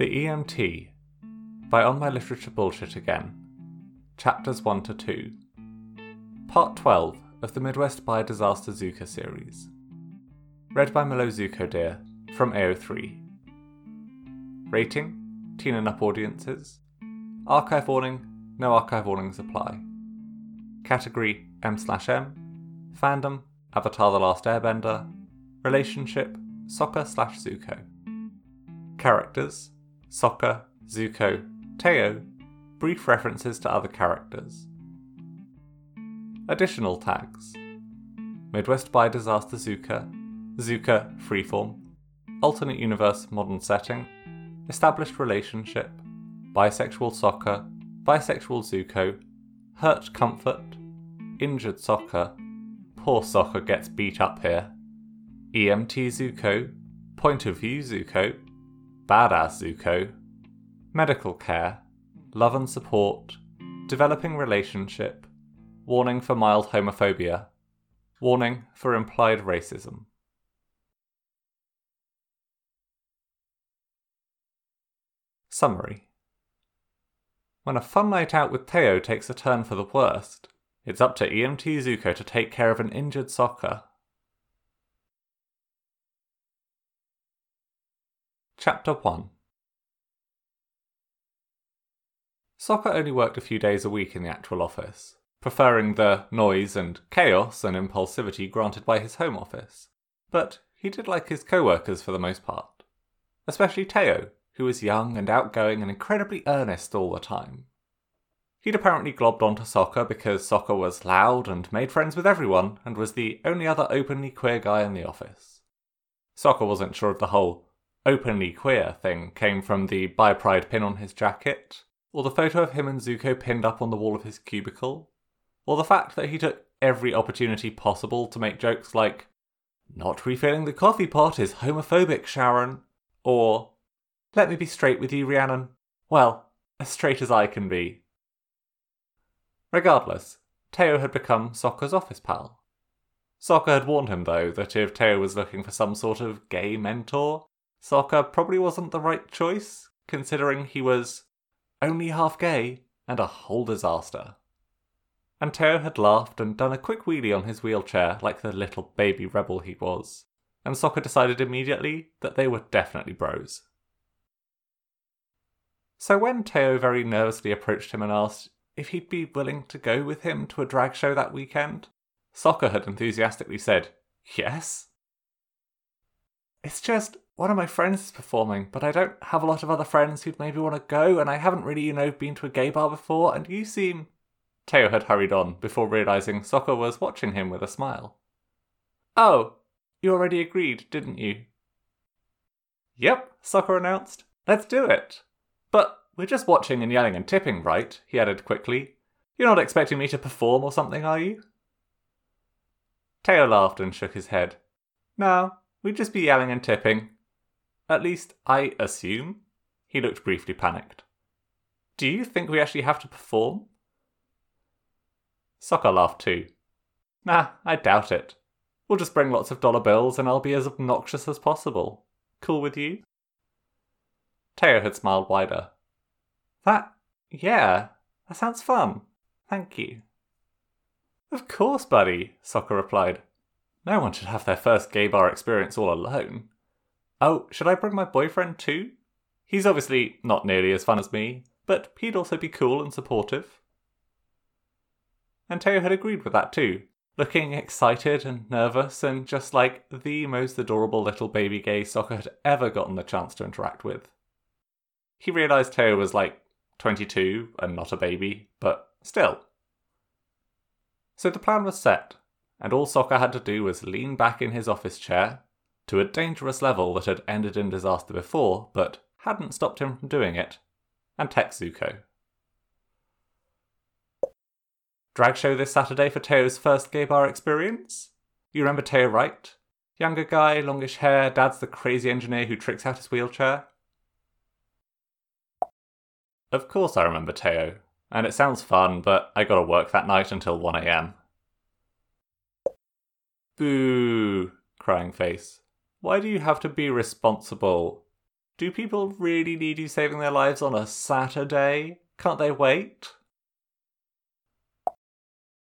The EMT by On My Literature Bullshit Again, Chapters 1 to 2, Part 12 of the Midwest Bi Disaster Zukka series. Read by Mellow Zuko Deer from AO3. Rating Teen and Up audiences. Archive warning No archive warnings apply. Category M slash M. Fandom Avatar The Last Airbender. Relationship Sokka slash Zuko. Characters Sokka, Zuko, Teo, brief references to other characters. Additional tags Midwest Bi Disaster Zukka, Zukka Freeform, Alternate Universe Modern Setting, Established Relationship, Bisexual Sokka, Bisexual Zuko, Hurt Comfort, Injured Sokka, Poor Sokka gets beat up here, EMT Zuko, Point of View Zuko, Badass Zuko, Medical Care, Love and Support, Developing Relationship, Warning for mild homophobia, Warning for implied racism. Summary When a fun night out with Teo takes a turn for the worst, it's up to EMT Zuko to take care of an injured Sokka. Chapter 1 Sokka only worked a few days a week in the actual office, preferring the noise and chaos and impulsivity granted by his home office. But he did like his co workers for the most part, especially Teo, who was young and outgoing and incredibly earnest all the time. He'd apparently globbed onto Sokka because Sokka was loud and made friends with everyone and was the only other openly queer guy in the office. Sokka wasn't sure of the whole openly queer thing came from the bi pride pin on his jacket, or the photo of him and Zuko pinned up on the wall of his cubicle, or the fact that he took every opportunity possible to make jokes like, Not refilling the coffee pot is homophobic, Sharon, or Let me be straight with you, Rhiannon. Well, as straight as I can be. Regardless, Teo had become Sokka's office pal. Sokka had warned him, though, that if Teo was looking for some sort of gay mentor, Sokka probably wasn't the right choice, considering he was only half gay and a whole disaster. And Teo had laughed and done a quick wheelie on his wheelchair like the little baby rebel he was, and Sokka decided immediately that they were definitely bros. So when Teo very nervously approached him and asked if he'd be willing to go with him to a drag show that weekend, Sokka had enthusiastically said, Yes. It's just, one of my friends is performing, but I don't have a lot of other friends who'd maybe want to go, and I haven't really, you know, been to a gay bar before, and you seem. Teo had hurried on before realizing Sokka was watching him with a smile. Oh, you already agreed, didn't you? Yep, Sokka announced. Let's do it. But we're just watching and yelling and tipping, right? he added quickly. You're not expecting me to perform or something, are you? Teo laughed and shook his head. No, we'd just be yelling and tipping. At least, I assume. He looked briefly panicked. Do you think we actually have to perform? Sokka laughed too. Nah, I doubt it. We'll just bring lots of dollar bills and I'll be as obnoxious as possible. Cool with you? Teo had smiled wider. That, yeah, that sounds fun. Thank you. Of course, buddy, Sokka replied. No one should have their first gay bar experience all alone. Oh, should I bring my boyfriend too? He's obviously not nearly as fun as me, but he'd also be cool and supportive. And Teo had agreed with that too, looking excited and nervous and just like the most adorable little baby gay Sokka had ever gotten the chance to interact with. He realised Teo was like 22 and not a baby, but still. So the plan was set, and all Sokka had to do was lean back in his office chair, to a dangerous level that had ended in disaster before, but hadn't stopped him from doing it, and text Zuko. Drag show this Saturday for Teo's first gay bar experience? You remember Teo, right? Younger guy, longish hair, dad's the crazy engineer who tricks out his wheelchair. Of course I remember Teo, and it sounds fun, but I gotta work that night until 1am. Boo! Crying face. Why do you have to be responsible? Do people really need you saving their lives on a Saturday? Can't they wait?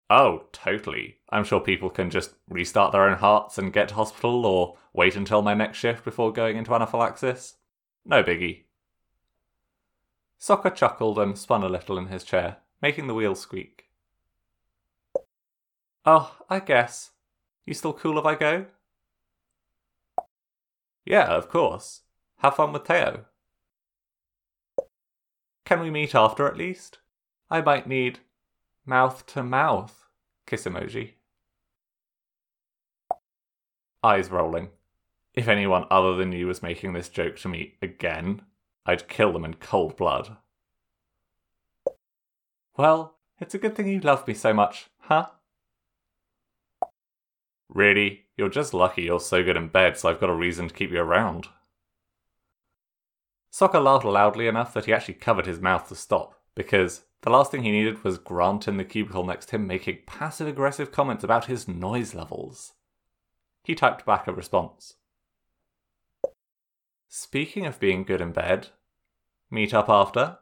Oh, totally. I'm sure people can just restart their own hearts and get to hospital or wait until my next shift before going into anaphylaxis. No biggie. Sokka chuckled and spun a little in his chair, making the wheels squeak. Oh, I guess. You still cool if I go? Yeah, of course. Have fun with Teo. Can we meet after at least? I might need mouth to mouth kiss emoji. Eyes rolling. If anyone other than you was making this joke to me again, I'd kill them in cold blood. Well, it's a good thing you love me so much, huh? Really? You're just lucky you're so good in bed, so I've got a reason to keep you around. Sokka laughed loudly enough that he actually covered his mouth to stop, because the last thing he needed was Grant in the cubicle next to him making passive aggressive comments about his noise levels. He typed back a response. Speaking of being good in bed, meet up after?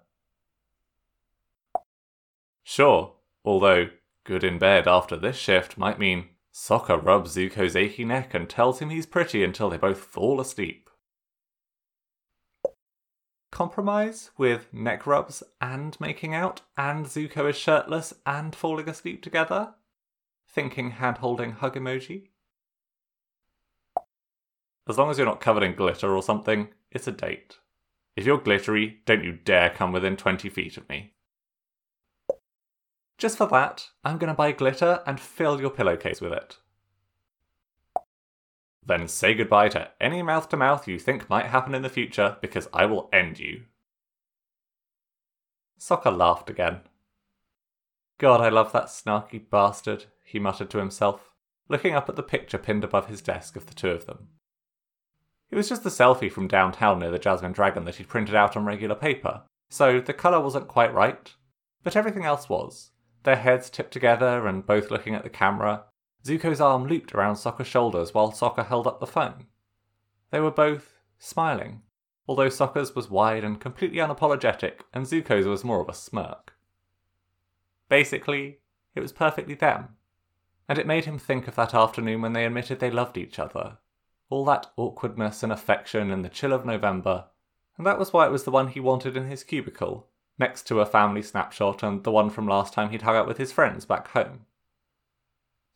Sure, although good in bed after this shift might mean Sokka rubs Zuko's achy neck and tells him he's pretty until they both fall asleep compromise with neck rubs and making out, and Zuko is shirtless and falling asleep together? Thinking hand holding hug emoji. As long as you're not covered in glitter or something, it's a date. If you're glittery, don't you dare come within 20 feet of me. Just for that, I'm to buy glitter and fill your pillowcase with it. Then say goodbye to any mouth to mouth you think might happen in the future because I will end you. Sokka laughed again. God, I love that snarky bastard, he muttered to himself, looking up at the picture pinned above his desk of the two of them. It was just the selfie from downtown near the Jasmine Dragon that he'd printed out on regular paper, so the colour wasn't quite right, but everything else was. Their heads tipped together and both looking at the camera, Zuko's arm looped around Sokka's shoulders while Sokka held up the phone. They were both smiling, although Sokka's was wide and completely unapologetic, and Zuko's was more of a smirk. Basically, it was perfectly them, and it made him think of that afternoon when they admitted they loved each other. All that awkwardness and affection in the chill of November, and that was why it was the one he wanted in his cubicle, next to a family snapshot and the one from last time he'd hung out with his friends back home.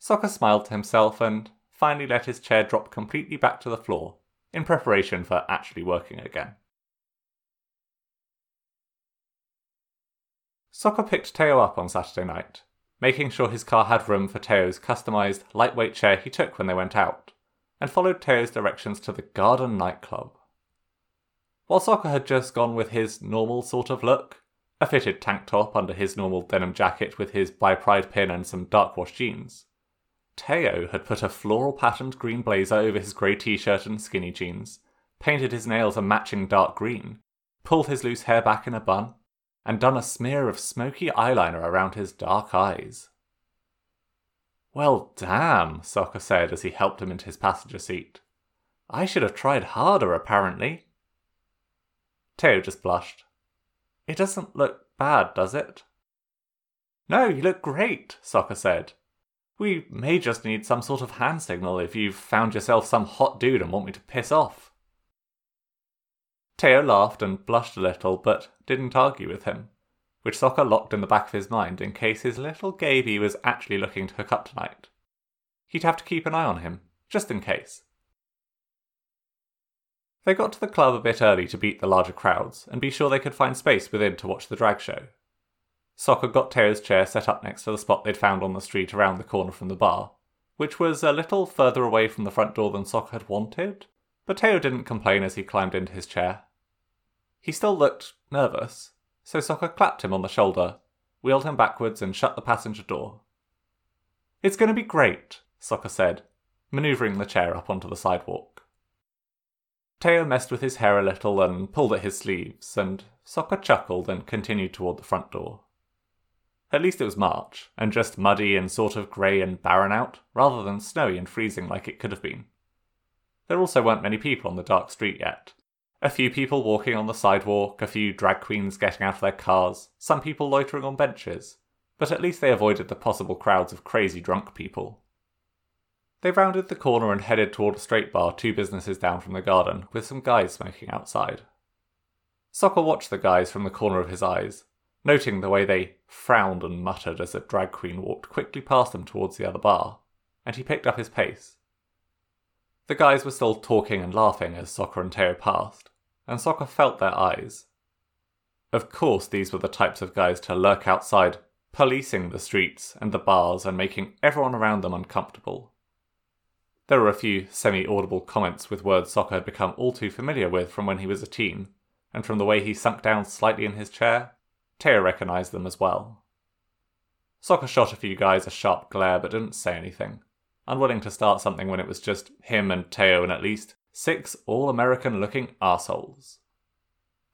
Sokka smiled to himself and finally let his chair drop completely back to the floor in preparation for actually working again. Sokka picked Teo up on Saturday night, making sure his car had room for Teo's customised, lightweight chair he took when they went out, and followed Teo's directions to the Garden nightclub. While Sokka had just gone with his normal sort of look, a fitted tank top under his normal denim jacket with his bi Pride pin and some dark wash jeans, Teo had put a floral patterned green blazer over his grey t shirt and skinny jeans, painted his nails a matching dark green, pulled his loose hair back in a bun, and done a smear of smoky eyeliner around his dark eyes. Well, damn, Sokka said as he helped him into his passenger seat. I should have tried harder, apparently. Teo just blushed. It doesn't look bad, does it? No, you look great, Sokka said, we may just need some sort of hand signal if you've found yourself some hot dude and want me to piss off. Teo laughed and blushed a little, but didn't argue with him, which Sokka locked in the back of his mind in case his little Gaby was actually looking to hook up tonight. He'd have to keep an eye on him, just in case. They got to the club a bit early to beat the larger crowds and be sure they could find space within to watch the drag show. Sokka got Teo's chair set up next to the spot they'd found on the street around the corner from the bar, which was a little further away from the front door than Sokka had wanted, but Teo didn't complain as he climbed into his chair. He still looked nervous, so Sokka clapped him on the shoulder, wheeled him backwards, and shut the passenger door. It's going to be great, Sokka said, manoeuvring the chair up onto the sidewalk. Teo messed with his hair a little and pulled at his sleeves, and Sokka chuckled and continued toward the front door. At least it was March, and just muddy and sort of grey and barren out, rather than snowy and freezing like it could have been. There also weren't many people on the dark street yet, A few people walking on the sidewalk, a few drag queens getting out of their cars, some people loitering on benches, but at least they avoided the possible crowds of crazy drunk people. They rounded the corner and headed toward a straight bar two businesses down from the garden, with some guys smoking outside. Sokka watched the guys from the corner of his eyes, noting the way they frowned and muttered as a drag queen walked quickly past them towards the other bar, and he picked up his pace. The guys were still talking and laughing as Sokka and Teo passed, and Sokka felt their eyes. Of course, these were the types of guys to lurk outside, policing the streets and the bars and making everyone around them uncomfortable. There were a few semi audible comments with words Sokka had become all too familiar with from when he was a teen, and from the way he sunk down slightly in his chair, Teo recognised them as well. Sokka shot a few guys a sharp glare but didn't say anything, unwilling to start something when it was just him and Teo and at least six all American looking assholes.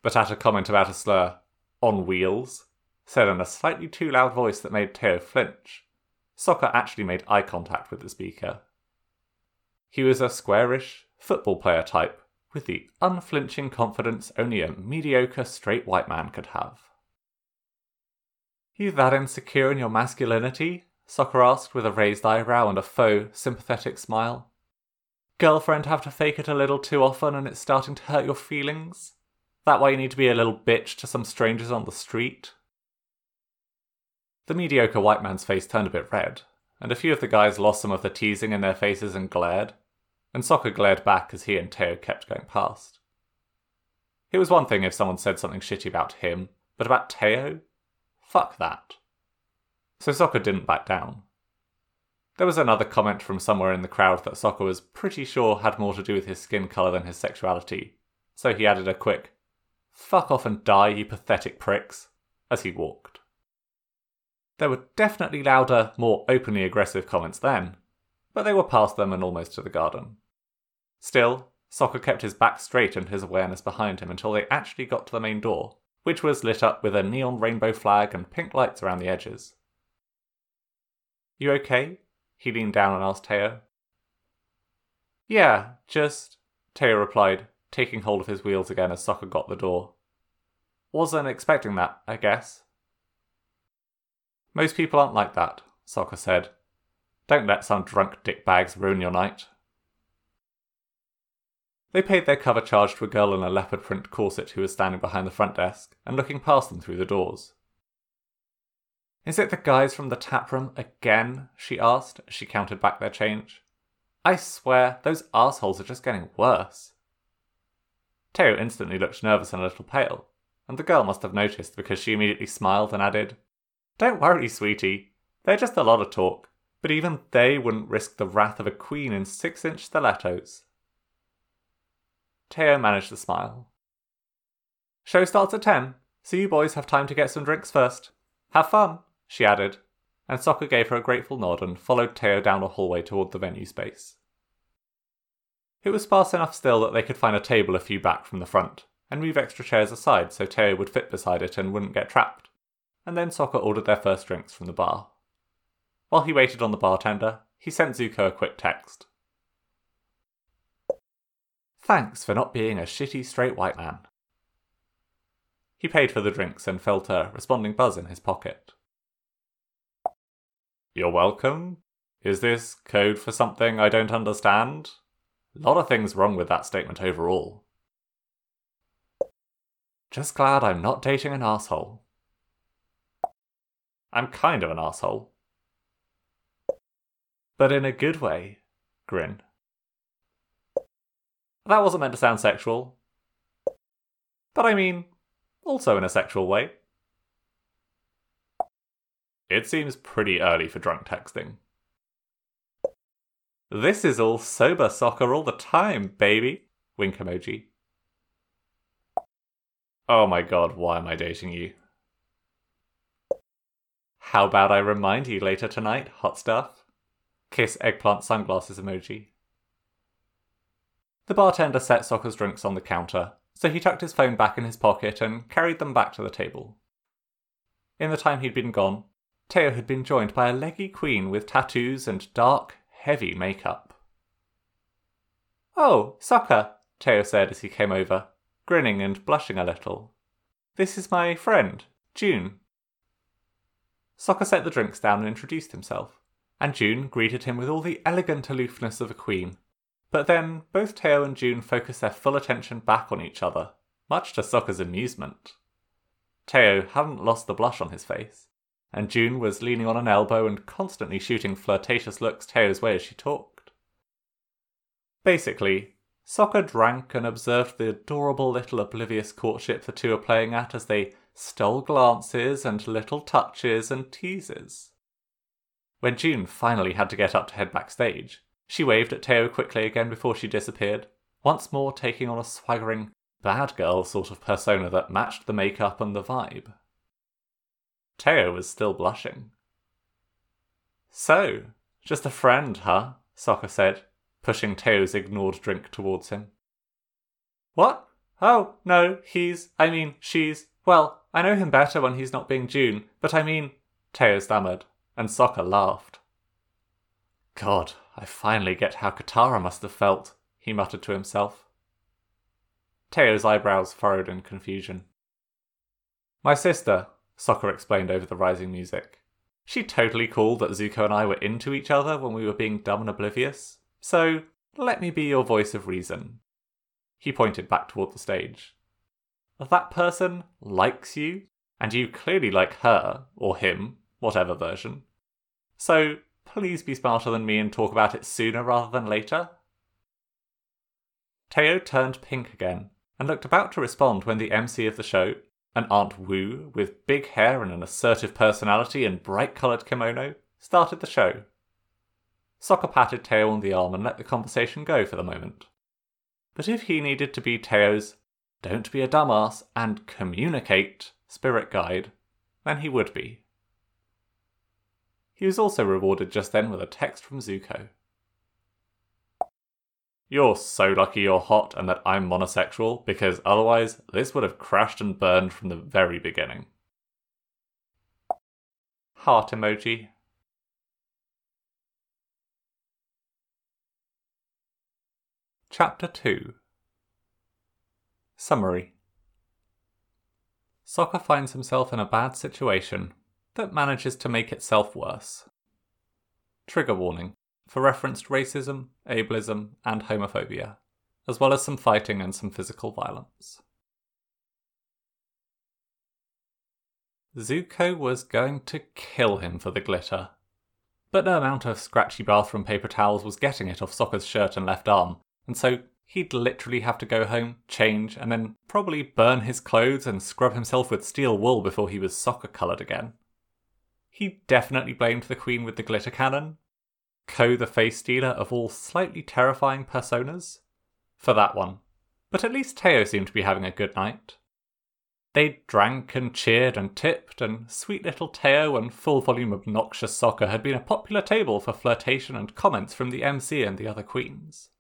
But at a comment about a slur, on wheels, said in a slightly too loud voice that made Teo flinch, Sokka actually made eye contact with the speaker he was a squarish, football player type, with the unflinching confidence only a mediocre straight white man could have. You that insecure in your masculinity? Sokka asked with a raised eyebrow and a faux, sympathetic smile. Girlfriend have to fake it a little too often and it's starting to hurt your feelings? That why you need to be a little bitch to some strangers on the street? The mediocre white man's face turned a bit red, and a few of the guys lost some of the teasing in their faces and glared, and Sokka glared back as he and Teo kept going past. It was one thing if someone said something shitty about him, but about Teo? Fuck that. So Sokka didn't back down. There was another comment from somewhere in the crowd that Sokka was pretty sure had more to do with his skin colour than his sexuality, so he added a quick, Fuck off and die, you pathetic pricks, as he walked. There were definitely louder, more openly aggressive comments then, but they were past them and almost to the garden. Still, Sokka kept his back straight and his awareness behind him until they actually got to the main door, which was lit up with a neon rainbow flag and pink lights around the edges. You okay? He leaned down and asked Teo. Yeah, just. Teo replied, taking hold of his wheels again as Sokka got the door. Wasn't expecting that, I guess. Most people aren't like that, Sokka said. Don't let some drunk dickbags ruin your night. They paid their cover charge to a girl in a leopard print corset who was standing behind the front desk and looking past them through the doors. Is it the guys from the tap room again? she asked as she counted back their change. I swear, those assholes are just getting worse. Teo instantly looked nervous and a little pale, and the girl must have noticed because she immediately smiled and added, don't worry, sweetie. They're just a lot of talk, but even they wouldn't risk the wrath of a queen in six inch stilettos. Teo managed to smile. Show starts at ten, so you boys have time to get some drinks first. Have fun, she added, and Sokka gave her a grateful nod and followed Teo down a hallway toward the venue space. It was sparse enough still that they could find a table a few back from the front, and move extra chairs aside so Teo would fit beside it and wouldn't get trapped and then Sokka ordered their first drinks from the bar. While he waited on the bartender, he sent Zuko a quick text. Thanks for not being a shitty straight white man. He paid for the drinks and felt a responding buzz in his pocket. You're welcome? Is this code for something I don't understand? A lot of things wrong with that statement overall. Just glad I'm not dating an asshole. I'm kind of an asshole. But in a good way. Grin. That wasn't meant to sound sexual. But I mean, also in a sexual way. It seems pretty early for drunk texting. This is all sober Sokka all the time, baby. Wink emoji. Oh my god, why am I dating you? How about I remind you later tonight, hot stuff? Kiss eggplant sunglasses emoji. The bartender set Sokka's drinks on the counter, so he tucked his phone back in his pocket and carried them back to the table. In the time he'd been gone, Teo had been joined by a leggy queen with tattoos and dark, heavy makeup. Oh, Sokka, Teo said as he came over, grinning and blushing a little. This is my friend, June. Sokka set the drinks down and introduced himself, and June greeted him with all the elegant aloofness of a queen. But then both Teo and June focused their full attention back on each other, much to Sokka's amusement. Teo hadn't lost the blush on his face, and June was leaning on an elbow and constantly shooting flirtatious looks Teo's way as she talked. Basically, Sokka drank and observed the adorable little oblivious courtship the two are playing at as they stole glances and little touches and teases. When June finally had to get up to head backstage, she waved at Teo quickly again before she disappeared, once more taking on a swaggering, bad girl sort of persona that matched the makeup and the vibe. Teo was still blushing. So, just a friend, huh? Sokka said, pushing Teo's ignored drink towards him. What? Oh, no, he's, I mean, she's, well, I know him better when he's not being June, but I mean, Teo stammered, and Sokka laughed. God, I finally get how Katara must have felt, he muttered to himself. Teo's eyebrows furrowed in confusion. My sister, Sokka explained over the rising music. She totally called that Zuko and I were into each other when we were being dumb and oblivious, so let me be your voice of reason. He pointed back toward the stage. That person likes you, and you clearly like her, or him, whatever version. So please be smarter than me and talk about it sooner rather than later. Teo turned pink again and looked about to respond when the MC of the show, an Aunt Wu with big hair and an assertive personality and bright coloured kimono, started the show. Sokka patted Teo on the arm and let the conversation go for the moment. But if he needed to be Teo's don't be a dumbass and communicate spirit guide, then he would be. He was also rewarded just then with a text from Zuko. You're so lucky you're hot and that I'm monosexual, because otherwise this would have crashed and burned from the very beginning. Heart emoji. Chapter 2 Summary Sokka finds himself in a bad situation that manages to make itself worse. Trigger warning for referenced racism, ableism, and homophobia, as well as some fighting and some physical violence. Zuko was going to kill him for the glitter. But no amount of scratchy bathroom paper towels was getting it off Sokka's shirt and left arm, and so he'd literally have to go home, change, and then probably burn his clothes and scrub himself with steel wool before he was Sokka coloured again. He definitely blamed the Queen with the glitter cannon, Ko the face stealer of all slightly terrifying personas, for that one. But at least Teo seemed to be having a good night. They drank and cheered and tipped, and sweet little Teo and full volume obnoxious Sokka had been a popular table for flirtation and comments from the MC and the other queens.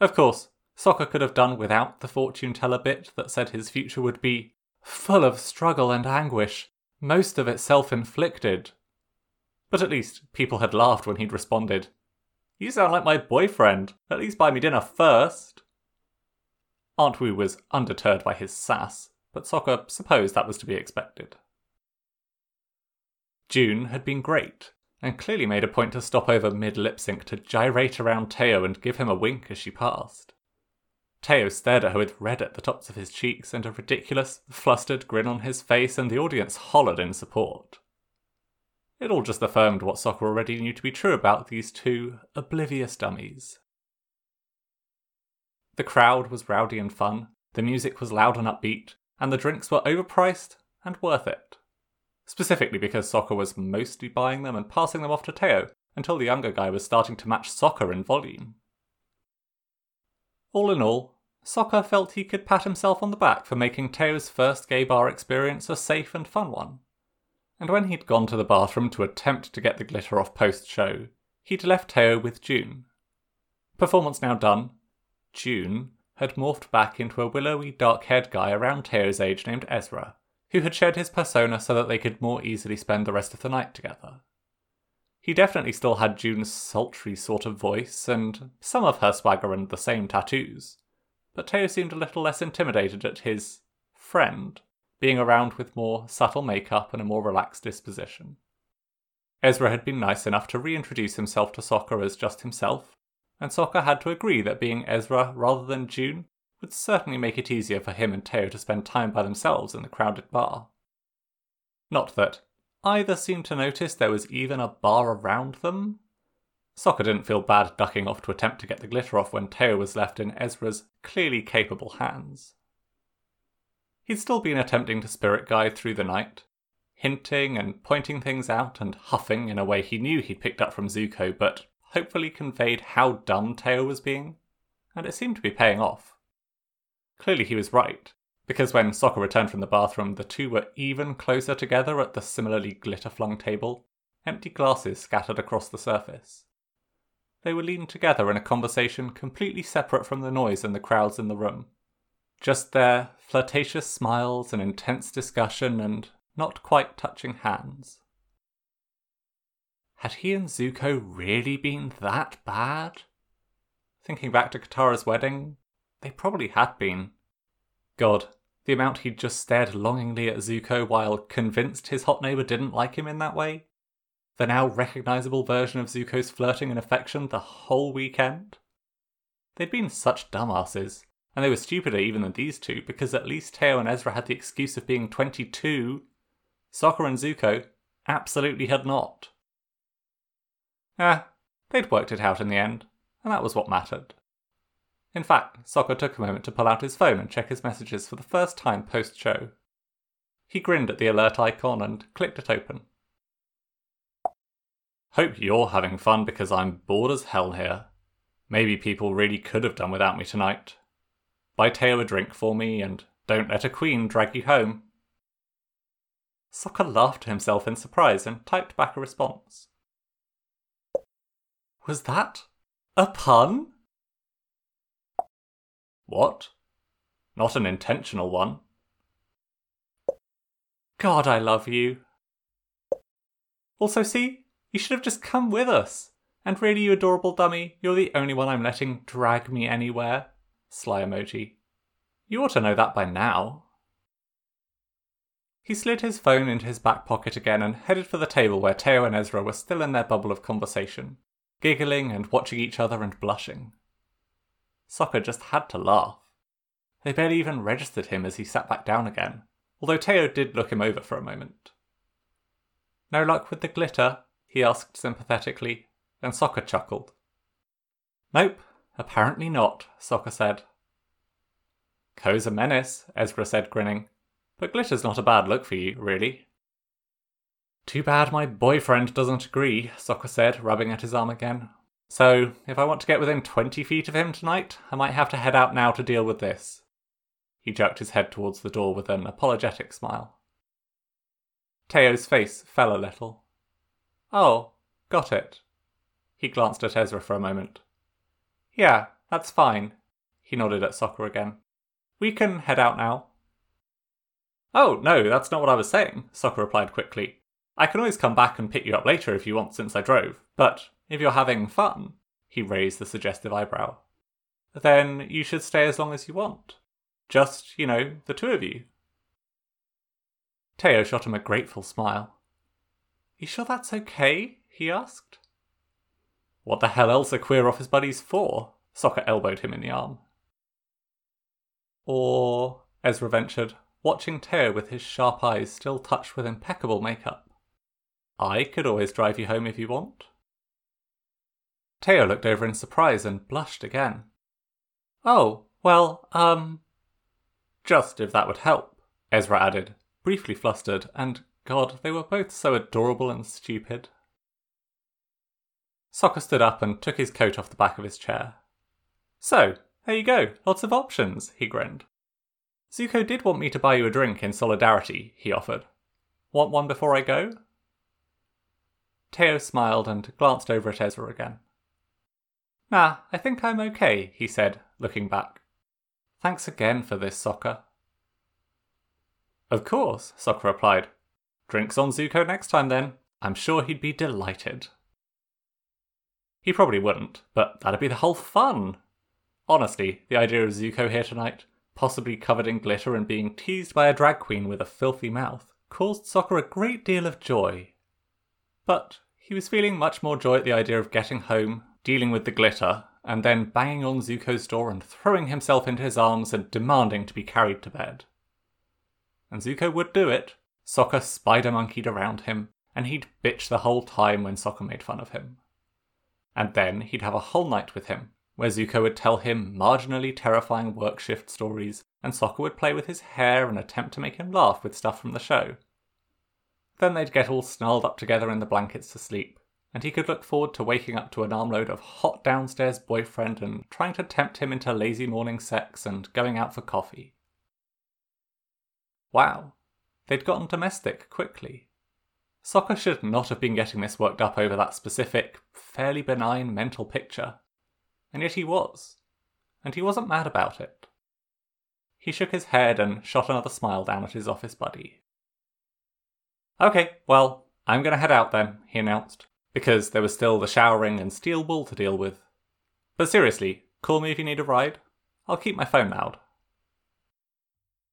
Of course, Sokka could have done without the fortune teller bit that said his future would be full of struggle and anguish, most of it self inflicted. But at least people had laughed when he'd responded, You sound like my boyfriend. At least buy me dinner first. Aunt Wu was undeterred by his sass, but Sokka supposed that was to be expected. June had been great, and clearly made a point to stop over mid lip sync to gyrate around Teo and give him a wink as she passed. Teo stared at her with red at the tops of his cheeks and a ridiculous, flustered grin on his face, and the audience hollered in support. It all just affirmed what Sokka already knew to be true about these two oblivious dummies. The crowd was rowdy and fun, the music was loud and upbeat, and the drinks were overpriced and worth it specifically because Sokka was mostly buying them and passing them off to Teo until the younger guy was starting to match Sokka in volume. All in all, Sokka felt he could pat himself on the back for making Teo's first gay bar experience a safe and fun one. And when he'd gone to the bathroom to attempt to get the glitter off post show, he'd left Teo with June. Performance now done, June had morphed back into a willowy dark haired guy around Teo's age named Ezra, who had shared his persona so that they could more easily spend the rest of the night together. He definitely still had June's sultry sort of voice, and some of her swagger and the same tattoos. but Teo seemed a little less intimidated at his friend being around with more subtle makeup and a more relaxed disposition. Ezra had been nice enough to reintroduce himself to Sokka as just himself, and Sokka had to agree that being Ezra rather than June would certainly make it easier for him and Teo to spend time by themselves in the crowded bar. Not that either seemed to notice there was even a bar around them. Sokka didn't feel bad ducking off to attempt to get the glitter off when Teo was left in Ezra's clearly capable hands. He'd still been attempting to spirit guide through the night, hinting and pointing things out and huffing in a way he knew he'd picked up from Zuko, but hopefully conveyed how dumb Teo was being, and it seemed to be paying off. Clearly he was right, because when Sokka returned from the bathroom, the two were even closer together at the similarly glitter flung table, empty glasses scattered across the surface. They were leaning together in a conversation completely separate from the noise and the crowds in the room. Just their flirtatious smiles and intense discussion and not quite touching hands. Had he and Zuko really been that bad? Thinking back to Katara's wedding, they probably had been. God, the amount he'd just stared longingly at Zuko while convinced his hot neighbour didn't like him in that way? The now recognisable version of Zuko's flirting and affection the whole weekend? They'd been such dumbasses, and they were stupider even than these two because at least Teo and Ezra had the excuse of being 22. Sokka and Zuko absolutely had not. Ah, they'd worked it out in the end, and that was what mattered. In fact, Sokka took a moment to pull out his phone and check his messages for the first time post show. He grinned at the alert icon and clicked it open. Hope you're having fun because I'm bored as hell here. Maybe people really could have done without me tonight. Buy Teo a drink for me and don't let a queen drag you home. Sokka laughed to himself in surprise and typed back a response. Was that a pun? What? Not an intentional one. God, I love you. Also, see, you should have just come with us. And really, you adorable dummy, you're the only one I'm letting drag me anywhere. Sly emoji. You ought to know that by now. He slid his phone into his back pocket again and headed for the table where Teo and Ezra were still in their bubble of conversation, giggling and watching each other and blushing. Sokka just had to laugh. They barely even registered him as he sat back down again, although Teo did look him over for a moment. No luck with the glitter? he asked sympathetically, and Sokka chuckled. Nope, apparently not, Sokka said. Ko's a menace, Ezra said, grinning. But glitter's not a bad look for you, really. Too bad my boyfriend doesn't agree, Sokka said, rubbing at his arm again. So, if I want to get within 20 feet of him tonight, I might have to head out now to deal with this. He jerked his head towards the door with an apologetic smile. Teo's face fell a little. Oh, got it. He glanced at Ezra for a moment. Yeah, that's fine. He nodded at Sokka again. We can head out now. Oh, no, that's not what I was saying, Sokka replied quickly. I can always come back and pick you up later if you want since I drove, but if you're having fun, he raised the suggestive eyebrow, then you should stay as long as you want. Just, you know, the two of you. Teo shot him a grateful smile. You sure that's okay? he asked. What the hell else are queer office buddies for? Sokka elbowed him in the arm. Or, Ezra ventured, watching Teo with his sharp eyes still touched with impeccable makeup. I could always drive you home if you want. Teo looked over in surprise and blushed again. Oh, well, um. Just if that would help, Ezra added, briefly flustered, and God, they were both so adorable and stupid. Sokka stood up and took his coat off the back of his chair. So, there you go, lots of options, he grinned. Zuko did want me to buy you a drink in solidarity, he offered. Want one before I go? Teo smiled and glanced over at Ezra again. Nah, I think I'm okay, he said, looking back. Thanks again for this, Sokka. Of course, Sokka replied. Drinks on Zuko next time then. I'm sure he'd be delighted. He probably wouldn't, but that'd be the whole fun. Honestly, the idea of Zuko here tonight, possibly covered in glitter and being teased by a drag queen with a filthy mouth, caused Sokka a great deal of joy. But he was feeling much more joy at the idea of getting home, dealing with the glitter, and then banging on Zuko's door and throwing himself into his arms and demanding to be carried to bed. And Zuko would do it. Sokka spider monkeyed around him, and he'd bitch the whole time when Sokka made fun of him. And then he'd have a whole night with him, where Zuko would tell him marginally terrifying work shift stories, and Sokka would play with his hair and attempt to make him laugh with stuff from the show. Then they'd get all snarled up together in the blankets to sleep, and he could look forward to waking up to an armload of hot downstairs boyfriend and trying to tempt him into lazy morning sex and going out for coffee. Wow, they'd gotten domestic quickly. Sokka should not have been getting this worked up over that specific, fairly benign mental picture. And yet he was. And he wasn't mad about it. He shook his head and shot another smile down at his office buddy. Okay, well, I'm gonna head out then, he announced, because there was still the showering and steel wool to deal with. But seriously, call me if you need a ride. I'll keep my phone loud.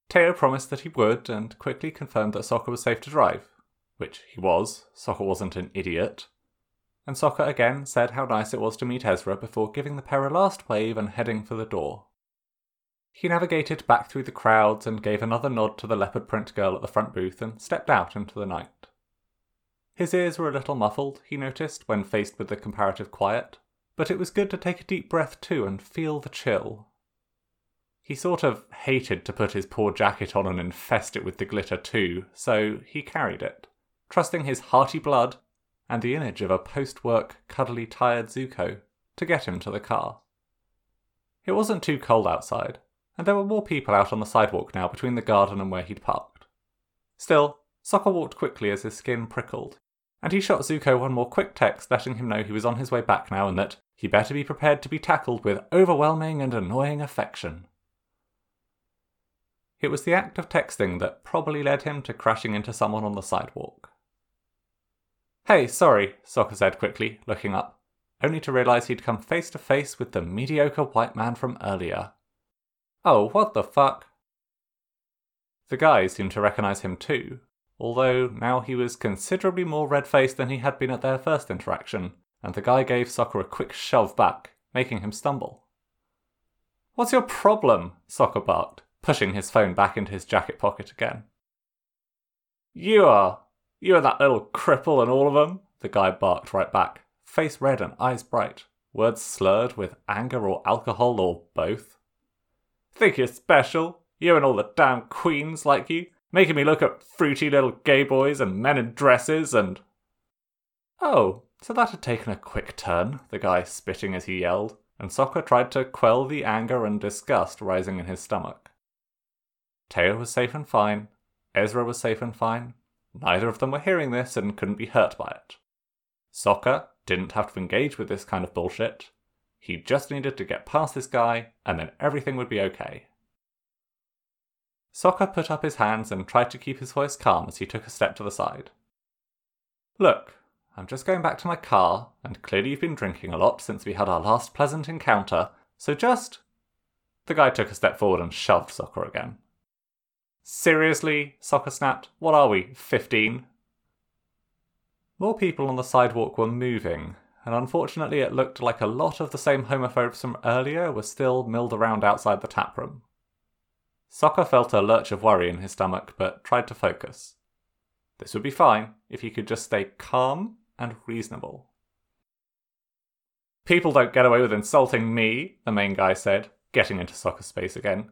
Teo promised that he would and quickly confirmed that Sokka was safe to drive, which he was. Sokka wasn't an idiot. And Sokka again said how nice it was to meet Ezra before giving the pair a last wave and heading for the door. He navigated back through the crowds and gave another nod to the leopard print girl at the front booth and stepped out into the night. His ears were a little muffled, he noticed, when faced with the comparative quiet, but it was good to take a deep breath too and feel the chill. He sort of hated to put his poor jacket on and infest it with the glitter too, so he carried it trusting his hearty blood and the image of a post work, cuddly, tired Zuko to get him to the car. It wasn't too cold outside, and there were more people out on the sidewalk now between the garden and where he'd parked. Still, Sokka walked quickly as his skin prickled, and he shot Zuko one more quick text letting him know he was on his way back now and that he better be prepared to be tackled with overwhelming and annoying affection. It was the act of texting that probably led him to crashing into someone on the sidewalk. Hey, sorry, Sokka said quickly, looking up, only to realize he'd come face to face with the mediocre white man from earlier. Oh, what the fuck? The guy seemed to recognize him too, although now he was considerably more red faced than he had been at their first interaction, and the guy gave Sokka a quick shove back, making him stumble. What's your problem? Sokka barked, pushing his phone back into his jacket pocket again. You are. You are that little cripple and all of them, the guy barked right back, face red and eyes bright, words slurred with anger or alcohol or both. Think you're special? You and all the damn queens like you, making me look at fruity little gay boys and men in dresses and. Oh, so that had taken a quick turn, the guy spitting as he yelled, and Sokka tried to quell the anger and disgust rising in his stomach. Teo was safe and fine, Ezra was safe and fine, Neither of them were hearing this and couldn't be hurt by it. Sokka didn't have to engage with this kind of bullshit. He just needed to get past this guy, and then everything would be okay. Sokka put up his hands and tried to keep his voice calm as he took a step to the side. Look, I'm just going back to my car, and clearly you've been drinking a lot since we had our last pleasant encounter, so just. The guy took a step forward and shoved Sokka again. Seriously? Sokka snapped. What are we, 15? More people on the sidewalk were moving, and unfortunately it looked like a lot of the same homophobes from earlier were still milled around outside the taproom. Sokka felt a lurch of worry in his stomach, but tried to focus. This would be fine if he could just stay calm and reasonable. People don't get away with insulting me, the main guy said, getting into Sokka's space again.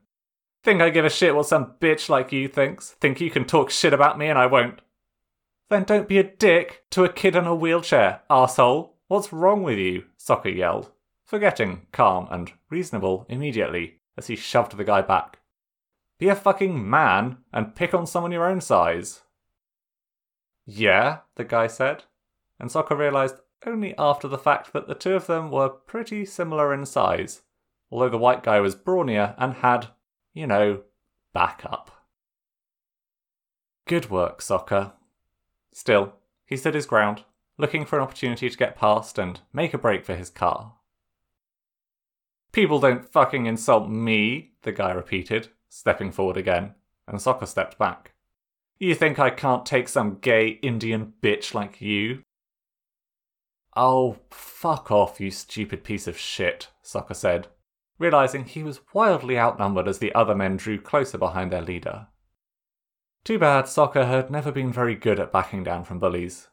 Think I give a shit what some bitch like you thinks? Think you can talk shit about me and I won't? Then don't be a dick to a kid in a wheelchair, arsehole. What's wrong with you? Sokka yelled, forgetting calm and reasonable immediately as he shoved the guy back. Be a fucking man and pick on someone your own size. Yeah, the guy said, and Sokka realized only after the fact that the two of them were pretty similar in size, although the white guy was brawnier and had you know, back up. Good work, Sokka. Still, he stood his ground, looking for an opportunity to get past and make a break for his car. People don't fucking insult me, the guy repeated, stepping forward again, and Sokka stepped back. You think I can't take some gay Indian bitch like you? Oh, fuck off, you stupid piece of shit, Sokka said, realizing he was wildly outnumbered as the other men drew closer behind their leader. Too bad Sokka had never been very good at backing down from bullies.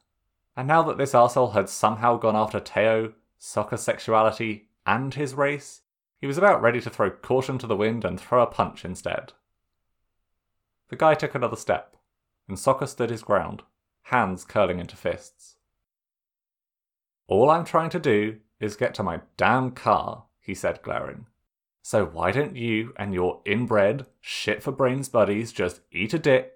And now that this arsehole had somehow gone after Teo, Sokka's sexuality, and his race, he was about ready to throw caution to the wind and throw a punch instead. The guy took another step, and Sokka stood his ground, hands curling into fists. All I'm trying to do is get to my damn car, he said, glaring. So why don't you and your inbred, shit for brains buddies just eat a dick?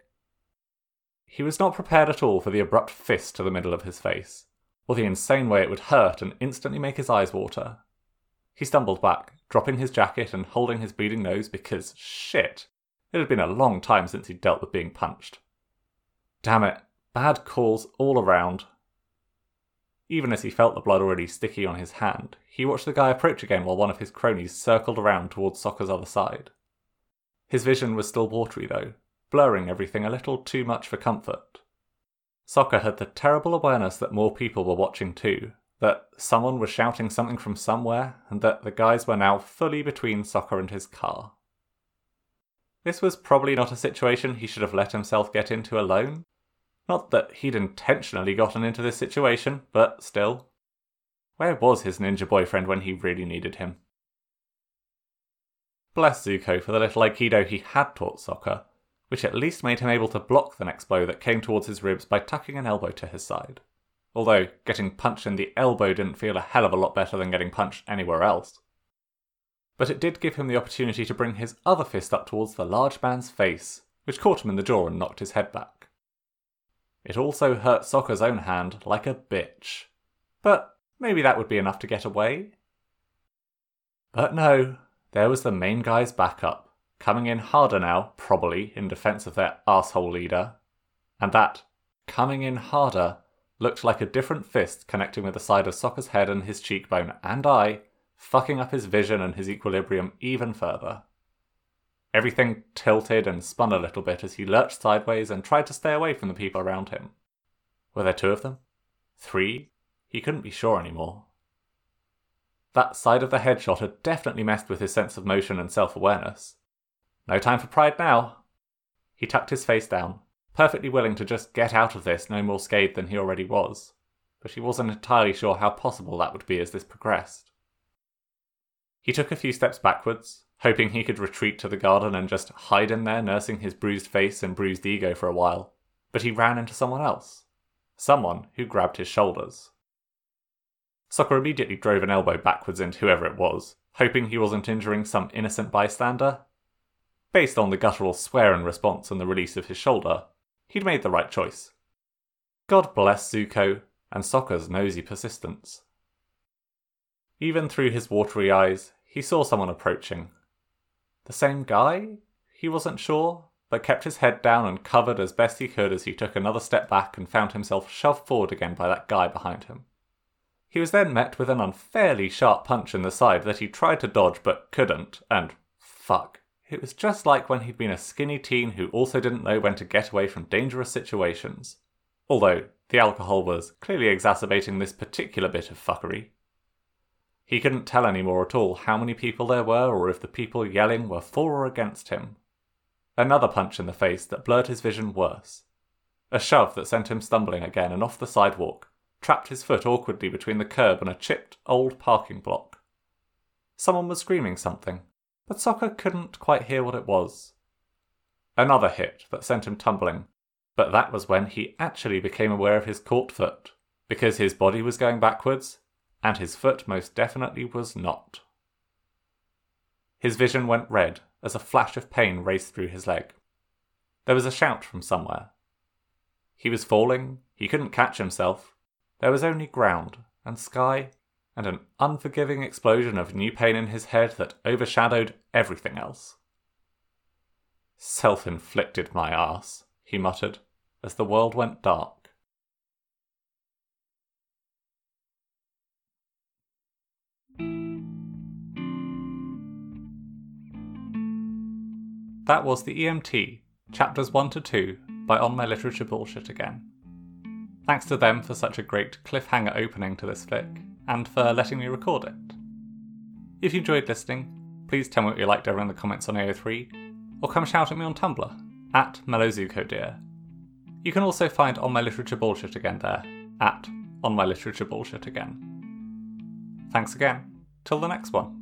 He was not prepared at all for the abrupt fist to the middle of his face, or the insane way it would hurt and instantly make his eyes water. He stumbled back, dropping his jacket and holding his bleeding nose because, shit, it had been a long time since he'd dealt with being punched. Damn it, bad calls all around. Even as he felt the blood already sticky on his hand, he watched the guy approach again while one of his cronies circled around towards Sokka's other side. His vision was still watery, though, blurring everything a little too much for comfort. Soccer had the terrible awareness that more people were watching too, that someone was shouting something from somewhere, and that the guys were now fully between Sokka and his car. This was probably not a situation he should have let himself get into alone, not that he'd intentionally gotten into this situation, but still. Where was his ninja boyfriend when he really needed him? Bless Zuko for the little Aikido he had taught Sokka, which at least made him able to block the next blow that came towards his ribs by tucking an elbow to his side. Although getting punched in the elbow didn't feel a hell of a lot better than getting punched anywhere else. But it did give him the opportunity to bring his other fist up towards the large man's face, which caught him in the jaw and knocked his head back. It also hurt Sokka's own hand like a bitch. But maybe that would be enough to get away? But no, there was the main guy's backup, coming in harder now, probably, in defense of their asshole leader. And that, coming in harder, looked like a different fist connecting with the side of Sokka's head and his cheekbone and eye, fucking up his vision and his equilibrium even further. Everything tilted and spun a little bit as he lurched sideways and tried to stay away from the people around him. Were there two of them? Three? He couldn't be sure anymore. That side of the headshot had definitely messed with his sense of motion and self awareness. No time for pride now. He tucked his face down, perfectly willing to just get out of this no more scathed than he already was, but he wasn't entirely sure how possible that would be as this progressed. He took a few steps backwards, hoping he could retreat to the garden and just hide in there nursing his bruised face and bruised ego for a while. But he ran into someone else. Someone who grabbed his shoulders. Sokka immediately drove an elbow backwards into whoever it was, hoping he wasn't injuring some innocent bystander. Based on the guttural swear in response and the release of his shoulder, he'd made the right choice. God bless Zuko and Sokka's nosy persistence. Even through his watery eyes, he saw someone approaching, the same guy? He wasn't sure, but kept his head down and covered as best he could as he took another step back and found himself shoved forward again by that guy behind him. He was then met with an unfairly sharp punch in the side that he tried to dodge but couldn't, and fuck. It was just like when he'd been a skinny teen who also didn't know when to get away from dangerous situations. Although, the alcohol was clearly exacerbating this particular bit of fuckery. He couldn't tell any more at all how many people there were or if the people yelling were for or against him. Another punch in the face that blurred his vision worse. A shove that sent him stumbling again and off the sidewalk, trapped his foot awkwardly between the curb and a chipped old parking block. Someone was screaming something, but Sokka couldn't quite hear what it was. Another hit that sent him tumbling, but that was when he actually became aware of his caught foot, because his body was going backwards and his foot most definitely was not. His vision went red as a flash of pain raced through his leg. There was a shout from somewhere. He was falling, he couldn't catch himself. There was only ground and sky and an unforgiving explosion of new pain in his head that overshadowed everything else. Self inflicted my ass, he muttered, as the world went dark. That was The EMT, chapters 1 to 2 by On My Literature Bullshit Again. Thanks to them for such a great cliffhanger opening to this flick and for letting me record it. If you enjoyed listening, please tell me what you liked over in the comments on AO3, or come shout at me on Tumblr, at MellowZukoDeer. You can also find On My Literature Bullshit again there, at On My Literature Bullshit again. Thanks again. Till the next one.